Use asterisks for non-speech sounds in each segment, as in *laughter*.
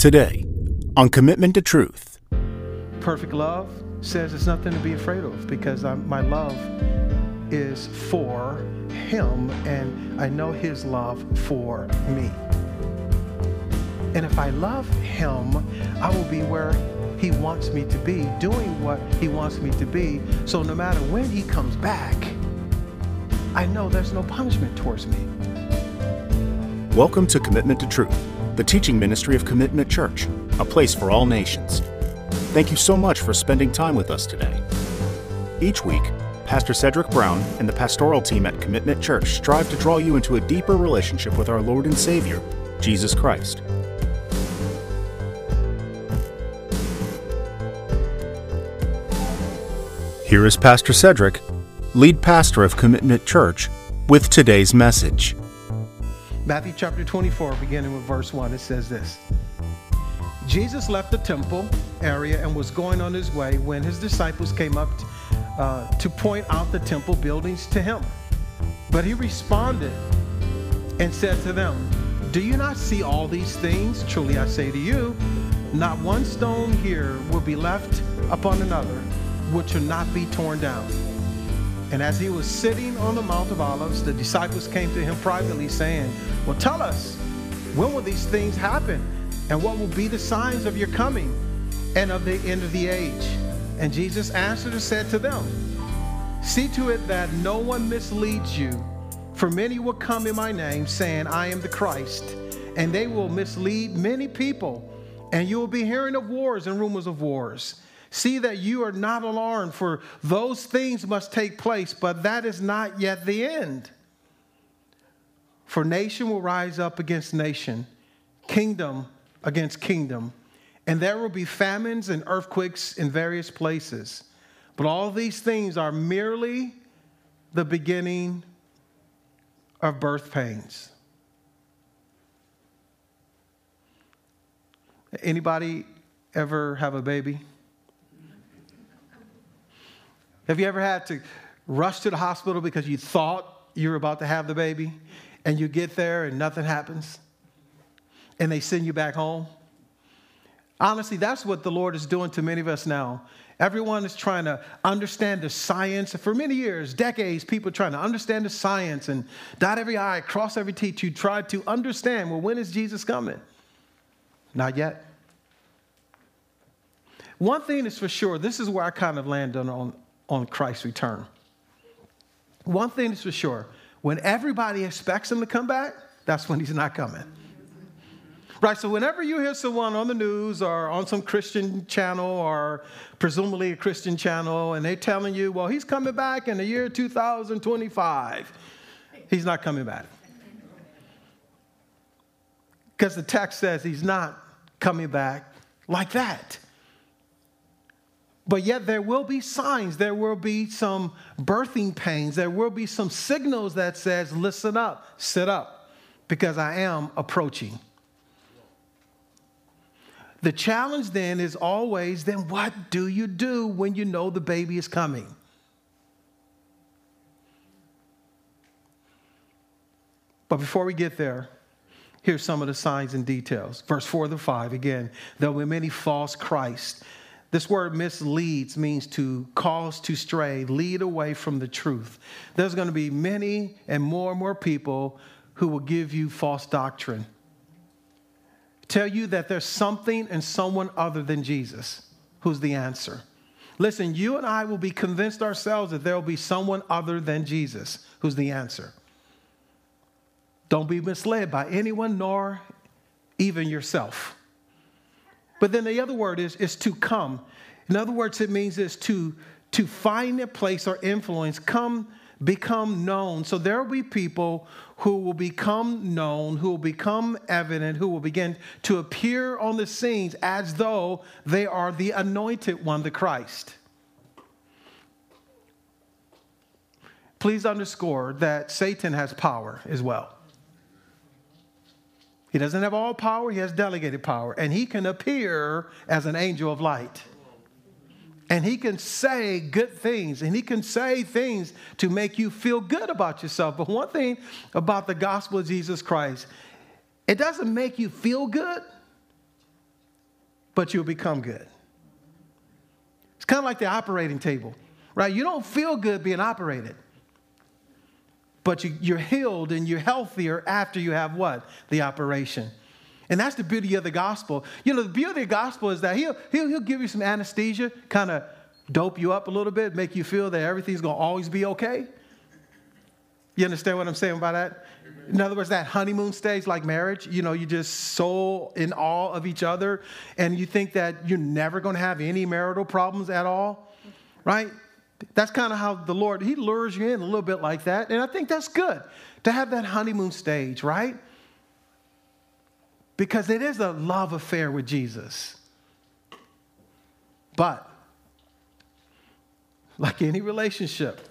Today, on Commitment to Truth. Perfect love says it's nothing to be afraid of because I'm, my love is for Him and I know His love for me. And if I love Him, I will be where He wants me to be, doing what He wants me to be. So no matter when He comes back, I know there's no punishment towards me. Welcome to Commitment to Truth, the teaching ministry of Commitment Church, a place for all nations. Thank you so much for spending time with us today. Each week, Pastor Cedric Brown and the pastoral team at Commitment Church strive to draw you into a deeper relationship with our Lord and Savior, Jesus Christ. Here is Pastor Cedric, lead pastor of Commitment Church, with today's message. Matthew chapter 24, beginning with verse 1, it says this Jesus left the temple area and was going on his way when his disciples came up uh, to point out the temple buildings to him. But he responded and said to them, Do you not see all these things? Truly I say to you, not one stone here will be left upon another, which will not be torn down. And as he was sitting on the Mount of Olives, the disciples came to him privately, saying, Well, tell us, when will these things happen? And what will be the signs of your coming and of the end of the age? And Jesus answered and said to them, See to it that no one misleads you, for many will come in my name, saying, I am the Christ, and they will mislead many people. And you will be hearing of wars and rumors of wars. See that you are not alarmed, for those things must take place, but that is not yet the end. For nation will rise up against nation, kingdom against kingdom, and there will be famines and earthquakes in various places. But all these things are merely the beginning of birth pains. Anybody ever have a baby? Have you ever had to rush to the hospital because you thought you were about to have the baby and you get there and nothing happens and they send you back home? Honestly, that's what the Lord is doing to many of us now. Everyone is trying to understand the science. For many years, decades, people trying to understand the science and dot every I, cross every T to try to understand well, when is Jesus coming? Not yet. One thing is for sure, this is where I kind of land on, on, on Christ's return. One thing is for sure, when everybody expects him to come back, that's when he's not coming. Right, so whenever you hear someone on the news or on some Christian channel or presumably a Christian channel and they're telling you, well, he's coming back in the year 2025, he's not coming back. Because the text says he's not coming back like that. But yet, there will be signs, there will be some birthing pains, there will be some signals that says, listen up, sit up, because I am approaching. The challenge then is always then what do you do when you know the baby is coming? But before we get there, here's some of the signs and details. Verse 4 to 5 again, there will be many false Christs. This word misleads means to cause to stray, lead away from the truth. There's going to be many and more and more people who will give you false doctrine tell you that there's something and someone other than Jesus who's the answer. Listen, you and I will be convinced ourselves that there will be someone other than Jesus who's the answer. Don't be misled by anyone nor even yourself. But then the other word is, is to come. In other words, it means is to, to find a place or influence, come become known. So there will be people who will become known, who will become evident, who will begin to appear on the scenes as though they are the anointed one, the Christ. Please underscore that Satan has power as well. He doesn't have all power, he has delegated power, and he can appear as an angel of light. And he can say good things and he can say things to make you feel good about yourself. But one thing about the gospel of Jesus Christ, it doesn't make you feel good, but you'll become good. It's kind of like the operating table, right? You don't feel good being operated, but you, are healed and you're healthier after you have what? The operation. And that's the beauty of the gospel. You know, the beauty of the gospel is that he'll, he'll, he'll give you some anesthesia, kind of dope you up a little bit, make you feel that everything's going to always be okay. You understand what I'm saying about that? In other words, that honeymoon stage, like marriage, you know, you're just so in awe of each other and you think that you're never going to have any marital problems at all, right? That's kind of how the Lord, He lures you in a little bit like that. And I think that's good to have that honeymoon stage, right? Because it is a love affair with Jesus. But, like any relationship,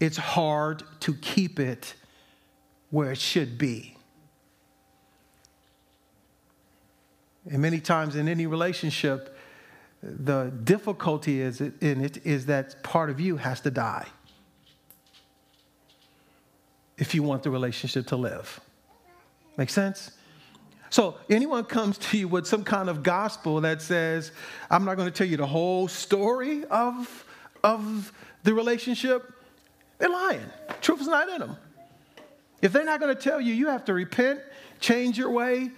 it's hard to keep it where it should be. And many times in any relationship, the difficulty is in it is that part of you has to die if you want the relationship to live. Make sense? So, anyone comes to you with some kind of gospel that says, I'm not going to tell you the whole story of, of the relationship, they're lying. Truth is not in them. If they're not going to tell you, you have to repent, change your way,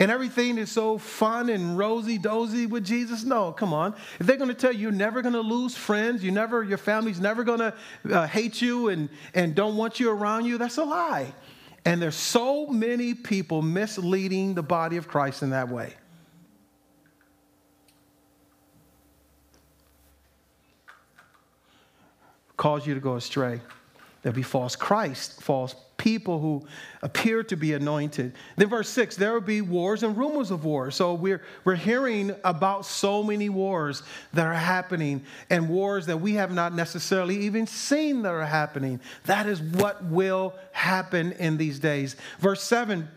and everything is so fun and rosy dozy with Jesus? No, come on. If they're going to tell you you're never going to lose friends, you never, your family's never going to uh, hate you and, and don't want you around you, that's a lie. And there's so many people misleading the body of Christ in that way. Cause you to go astray. There'll be false Christ, false people who appear to be anointed. Then, verse 6 there will be wars and rumors of wars. So, we're, we're hearing about so many wars that are happening and wars that we have not necessarily even seen that are happening. That is what will happen in these days. Verse 7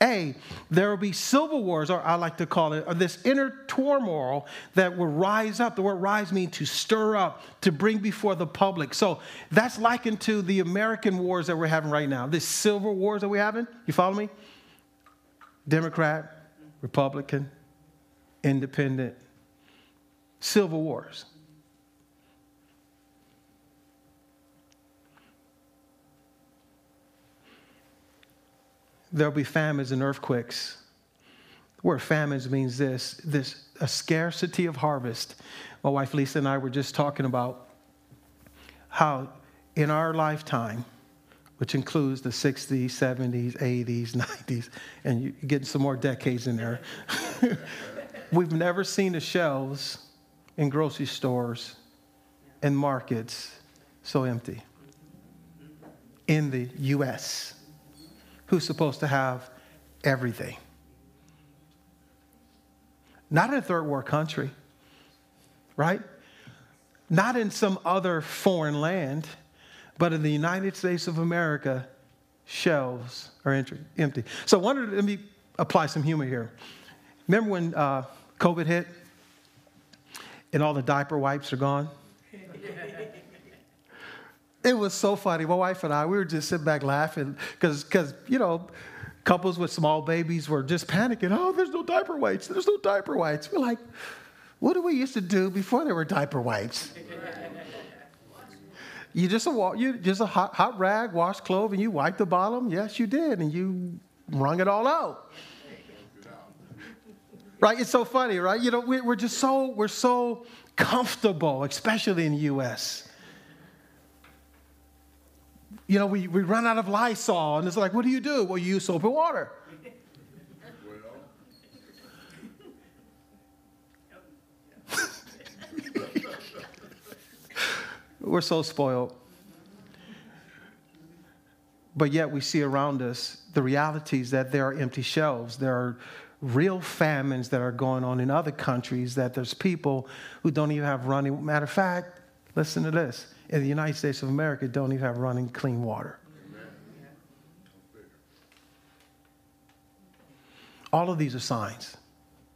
a, there will be civil wars, or I like to call it, or this inner turmoil that will rise up. The word rise means to stir up, to bring before the public. So that's likened to the American wars that we're having right now. This civil wars that we're having. You follow me? Democrat, Republican, independent, civil wars. There'll be famines and earthquakes. Word famines means this, this a scarcity of harvest. My wife Lisa and I were just talking about how in our lifetime, which includes the 60s, 70s, 80s, 90s, and you're getting some more decades in there, *laughs* we've never seen the shelves in grocery stores and markets so empty in the U.S who's supposed to have everything. Not in a third world country, right? Not in some other foreign land, but in the United States of America, shelves are empty. So, wanted, let me apply some humor here. Remember when uh, COVID hit and all the diaper wipes are gone? It was so funny. My wife and I, we were just sitting back laughing because, because you know, couples with small babies were just panicking. Oh, there's no diaper wipes. There's no diaper wipes. We're like, what do we used to do before there were diaper wipes? you just a you just a hot, hot rag, wash clothes, and you wipe the bottom. Yes, you did, and you wrung it all out. Right? It's so funny, right? You know, we're just so we're so comfortable, especially in the U.S you know, we, we run out of Lysol, and it's like, what do you do? Well, you use soap and water. *laughs* We're so spoiled. But yet we see around us the realities that there are empty shelves. There are real famines that are going on in other countries, that there's people who don't even have running. Matter of fact, listen to this in the United States of America don't even have running clean water. All of these are signs,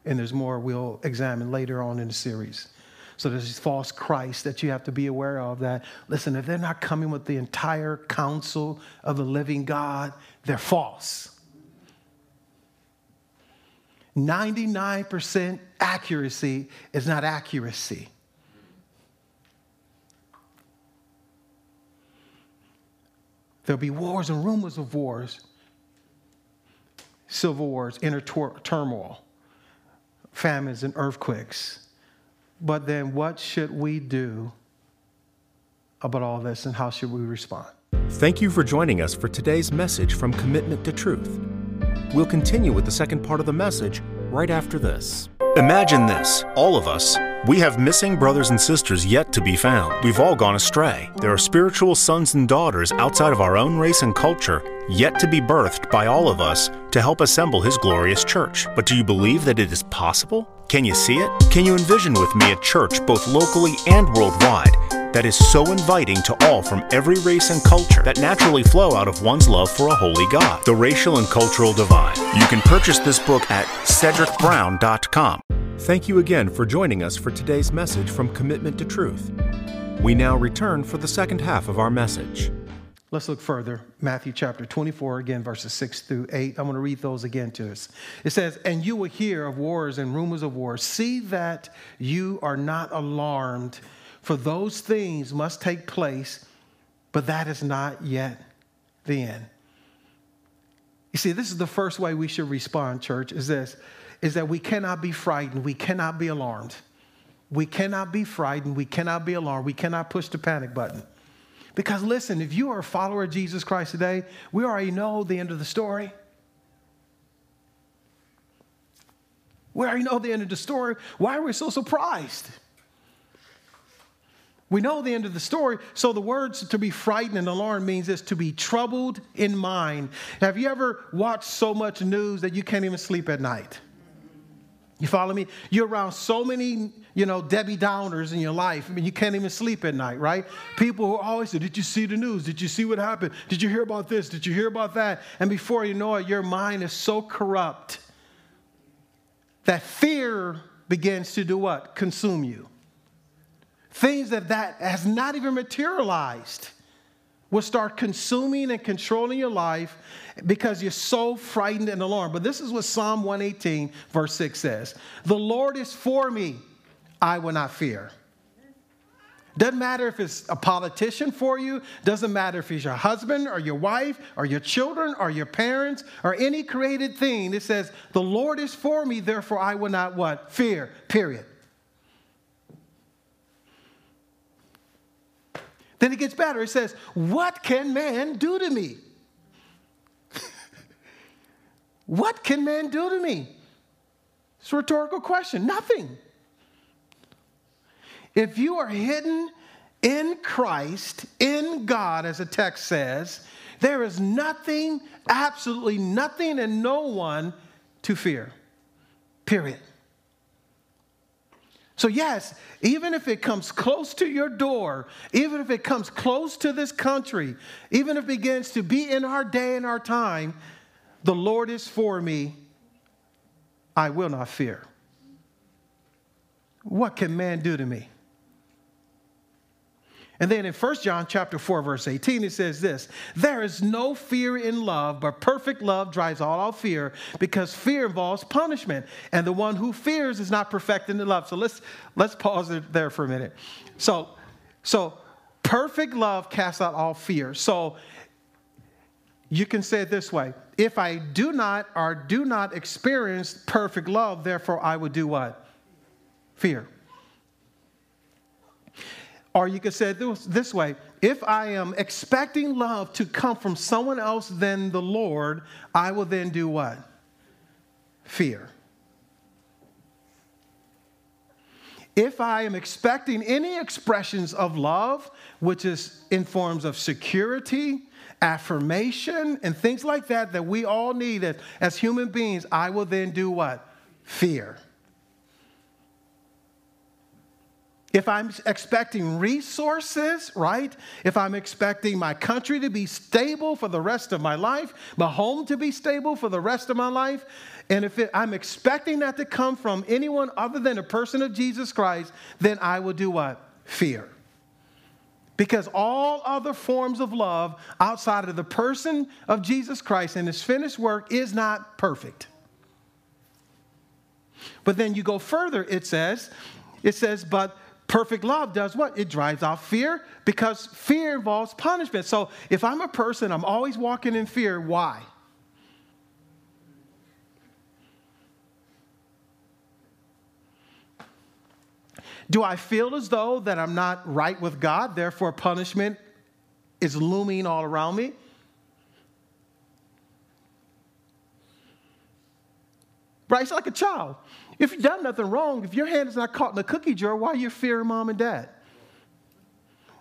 and there's more we'll examine later on in the series. So there's false Christ that you have to be aware of that, listen, if they're not coming with the entire counsel of the living God, they're false. 99% accuracy is not accuracy. There'll be wars and rumors of wars, civil wars, inner turmoil, famines, and earthquakes. But then, what should we do about all this and how should we respond? Thank you for joining us for today's message from Commitment to Truth. We'll continue with the second part of the message right after this. Imagine this all of us we have missing brothers and sisters yet to be found. We've all gone astray. There are spiritual sons and daughters outside of our own race and culture yet to be birthed by all of us to help assemble His glorious church. But do you believe that it is possible? Can you see it? Can you envision with me a church both locally and worldwide that is so inviting to all from every race and culture that naturally flow out of one's love for a holy God? The Racial and Cultural Divide. You can purchase this book at cedricbrown.com. Thank you again for joining us for today's message from Commitment to Truth. We now return for the second half of our message. Let's look further. Matthew chapter 24, again, verses 6 through 8. I'm going to read those again to us. It says, And you will hear of wars and rumors of wars. See that you are not alarmed, for those things must take place, but that is not yet the end. You see, this is the first way we should respond, church, is this is that we cannot be frightened, we cannot be alarmed. We cannot be frightened, we cannot be alarmed, we cannot push the panic button. Because listen, if you are a follower of Jesus Christ today, we already know the end of the story. We already know the end of the story. Why are we so surprised? We know the end of the story. So the words to be frightened and alarmed means is to be troubled in mind. Have you ever watched so much news that you can't even sleep at night? You follow me? You're around so many, you know, Debbie Downers in your life. I mean, you can't even sleep at night, right? People who always say, Did you see the news? Did you see what happened? Did you hear about this? Did you hear about that? And before you know it, your mind is so corrupt that fear begins to do what? Consume you. Things that that has not even materialized will start consuming and controlling your life because you're so frightened and alarmed. But this is what Psalm 118, verse 6 says The Lord is for me, I will not fear. Doesn't matter if it's a politician for you, doesn't matter if he's your husband or your wife or your children or your parents or any created thing. It says, The Lord is for me, therefore I will not what? Fear, period. Then it gets better. It says, What can man do to me? *laughs* What can man do to me? It's a rhetorical question. Nothing. If you are hidden in Christ, in God, as the text says, there is nothing, absolutely nothing, and no one to fear. Period. So, yes, even if it comes close to your door, even if it comes close to this country, even if it begins to be in our day and our time, the Lord is for me, I will not fear. What can man do to me? And then in 1 John chapter 4 verse 18 it says this, there is no fear in love, but perfect love drives all out fear because fear involves punishment, and the one who fears is not perfected in the love. So let's let's pause there for a minute. So so perfect love casts out all fear. So you can say it this way if I do not or do not experience perfect love, therefore I would do what? Fear. Or you could say it this way if I am expecting love to come from someone else than the Lord, I will then do what? Fear. If I am expecting any expressions of love, which is in forms of security, affirmation, and things like that that we all need as, as human beings, I will then do what? Fear. If I'm expecting resources, right? If I'm expecting my country to be stable for the rest of my life, my home to be stable for the rest of my life, and if it, I'm expecting that to come from anyone other than a person of Jesus Christ, then I will do what? Fear. Because all other forms of love outside of the person of Jesus Christ and his finished work is not perfect. But then you go further, it says, it says, but perfect love does what? It drives out fear because fear involves punishment. So if I'm a person, I'm always walking in fear, why? Do I feel as though that I'm not right with God, therefore punishment is looming all around me? Right? It's like a child. If you've done nothing wrong, if your hand is not caught in a cookie jar, why are you fearing mom and dad?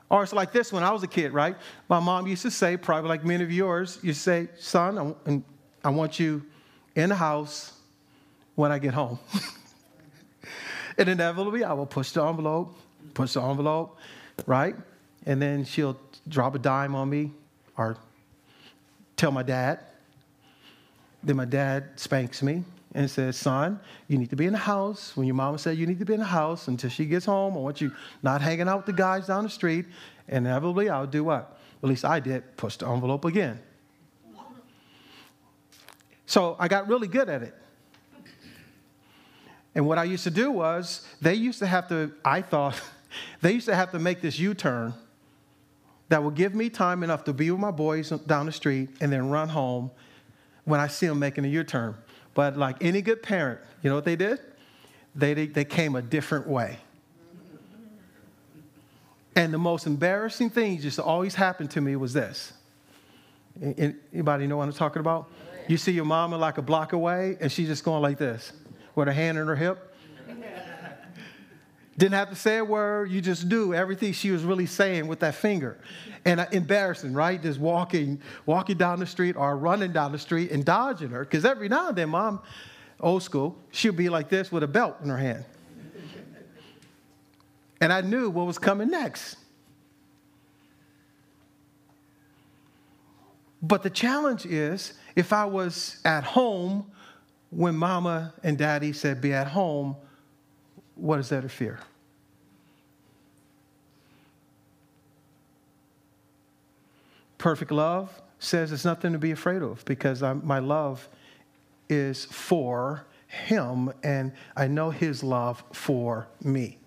Or it's like this when I was a kid, right? My mom used to say, probably like many of yours, you say, son, I, I want you in the house when I get home. *laughs* And inevitably, I will push the envelope, push the envelope, right? And then she'll drop a dime on me or tell my dad. Then my dad spanks me and says, Son, you need to be in the house. When your mama said you need to be in the house until she gets home, I want you not hanging out with the guys down the street. Inevitably, I'll do what? At least I did, push the envelope again. So I got really good at it. And what I used to do was, they used to have to, I thought, *laughs* they used to have to make this U turn that would give me time enough to be with my boys down the street and then run home when I see them making a U turn. But like any good parent, you know what they did? They, they, they came a different way. And the most embarrassing thing just always happened to me was this. Anybody know what I'm talking about? You see your mama like a block away, and she's just going like this with her hand on her hip. Didn't have to say a word. You just do everything she was really saying with that finger. And uh, embarrassing, right? Just walking, walking down the street or running down the street and dodging her. Because every now and then, mom, old school, she'll be like this with a belt in her hand. And I knew what was coming next. But the challenge is if I was at home when mama and daddy said be at home, what is there to fear? Perfect love says it's nothing to be afraid of because I'm, my love is for him and I know his love for me.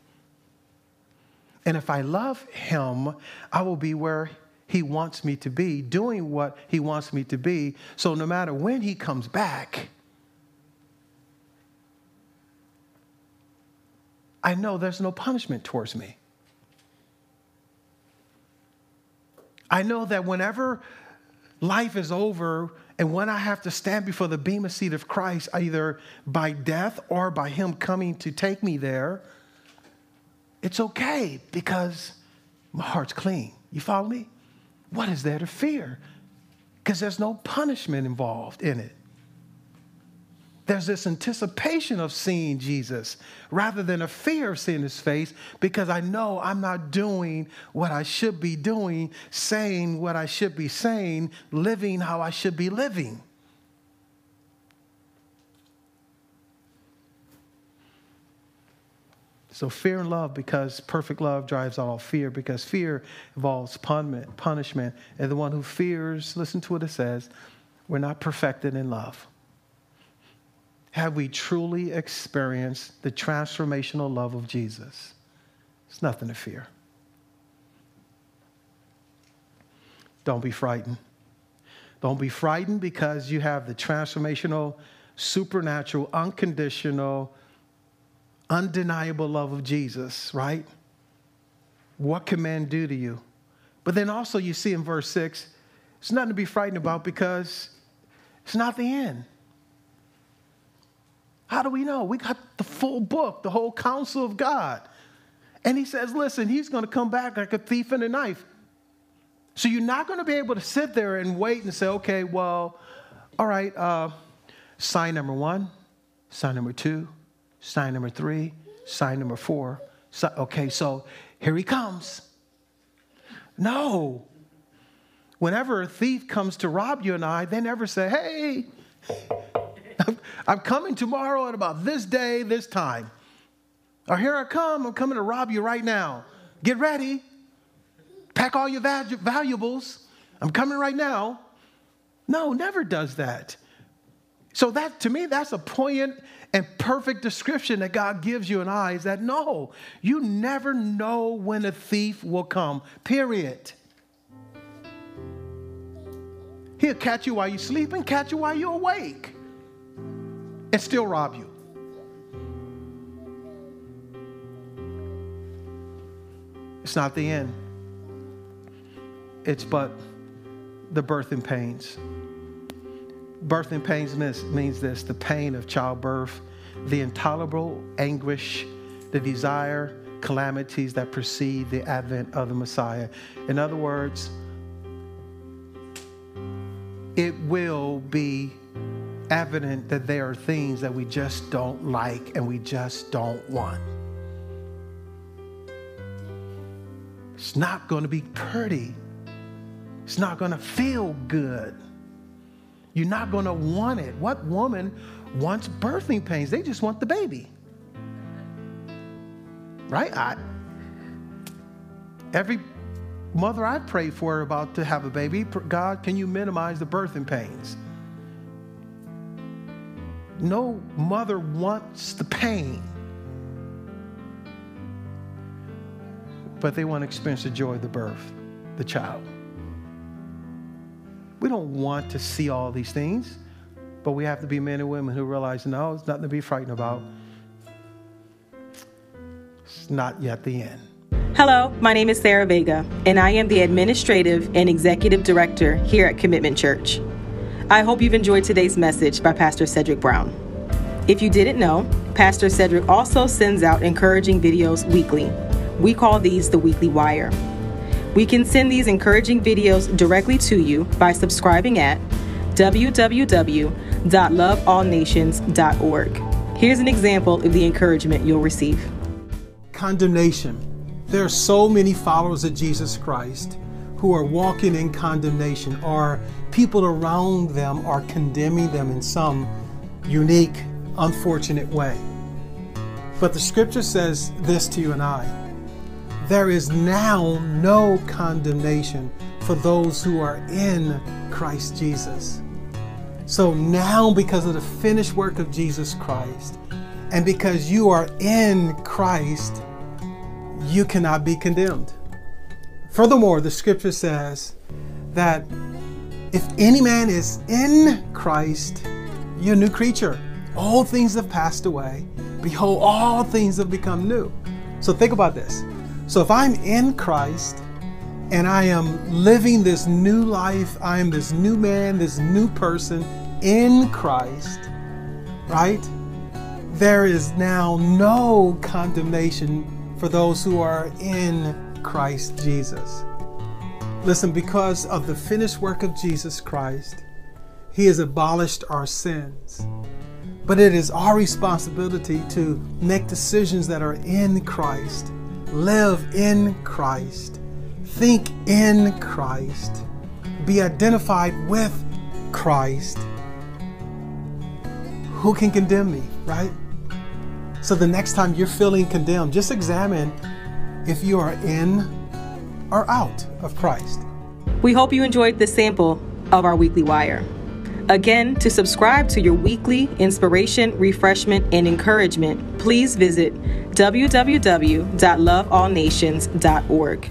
And if I love him, I will be where he wants me to be, doing what he wants me to be. So no matter when he comes back, I know there's no punishment towards me. I know that whenever life is over and when I have to stand before the bema seat of Christ, either by death or by Him coming to take me there, it's okay because my heart's clean. You follow me? What is there to fear? Because there's no punishment involved in it. There's this anticipation of seeing Jesus rather than a fear of seeing his face because I know I'm not doing what I should be doing, saying what I should be saying, living how I should be living. So, fear and love because perfect love drives all fear because fear involves punishment. And the one who fears, listen to what it says, we're not perfected in love. Have we truly experienced the transformational love of Jesus? It's nothing to fear. Don't be frightened. Don't be frightened because you have the transformational, supernatural, unconditional, undeniable love of Jesus, right? What can man do to you? But then also, you see in verse 6, it's nothing to be frightened about because it's not the end. How do we know? We got the full book, the whole counsel of God. And he says, listen, he's going to come back like a thief in a knife. So you're not going to be able to sit there and wait and say, okay, well, all right, uh, sign number one, sign number two, sign number three, sign number four. So, okay, so here he comes. No. Whenever a thief comes to rob you and I, they never say, hey, I'm coming tomorrow at about this day, this time. Or here I come, I'm coming to rob you right now. Get ready. Pack all your valuables. I'm coming right now. No, never does that. So that to me, that's a poignant and perfect description that God gives you and I is that no, you never know when a thief will come. Period. He'll catch you while you're sleeping, catch you while you're awake, and still rob you. It's not the end. It's but the birthing pains birthing pains means this the pain of childbirth, the intolerable anguish, the desire, calamities that precede the advent of the Messiah. In other words, it will be evident that there are things that we just don't like and we just don't want. It's not going to be pretty. It's not going to feel good. You're not going to want it. What woman wants birthing pains? They just want the baby. Right? I, every mother I pray for about to have a baby, God, can you minimize the birthing pains? No mother wants the pain. But they want to experience the joy of the birth, the child. We don't want to see all these things, but we have to be men and women who realize no, it's nothing to be frightened about. It's not yet the end. Hello, my name is Sarah Vega, and I am the Administrative and Executive Director here at Commitment Church. I hope you've enjoyed today's message by Pastor Cedric Brown. If you didn't know, Pastor Cedric also sends out encouraging videos weekly. We call these the Weekly Wire. We can send these encouraging videos directly to you by subscribing at www.loveallnations.org. Here's an example of the encouragement you'll receive. Condemnation. There are so many followers of Jesus Christ who are walking in condemnation, or people around them are condemning them in some unique, unfortunate way. But the scripture says this to you and I there is now no condemnation for those who are in Christ Jesus. So now, because of the finished work of Jesus Christ, and because you are in Christ, you cannot be condemned. Furthermore, the scripture says that if any man is in Christ, you're a new creature. All things have passed away. Behold, all things have become new. So think about this. So if I'm in Christ and I am living this new life, I am this new man, this new person in Christ, right? There is now no condemnation for those who are in Christ Jesus. Listen, because of the finished work of Jesus Christ, He has abolished our sins. But it is our responsibility to make decisions that are in Christ live in Christ, think in Christ, be identified with Christ. Who can condemn me, right? So the next time you're feeling condemned, just examine if you are in or out of Christ. We hope you enjoyed this sample of our weekly wire. Again, to subscribe to your weekly inspiration, refreshment, and encouragement, please visit www.loveallnations.org.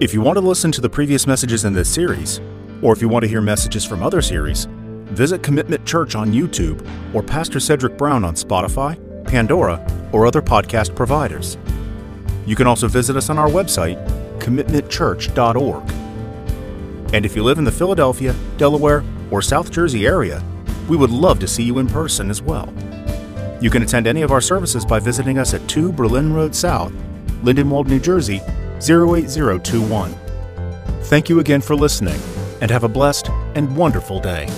If you want to listen to the previous messages in this series, or if you want to hear messages from other series, visit Commitment Church on YouTube or Pastor Cedric Brown on Spotify, Pandora, or other podcast providers. You can also visit us on our website, commitmentchurch.org. And if you live in the Philadelphia, Delaware, or South Jersey area, we would love to see you in person as well. You can attend any of our services by visiting us at 2 Berlin Road South, Lindenwold, New Jersey 08021. Thank you again for listening, and have a blessed and wonderful day.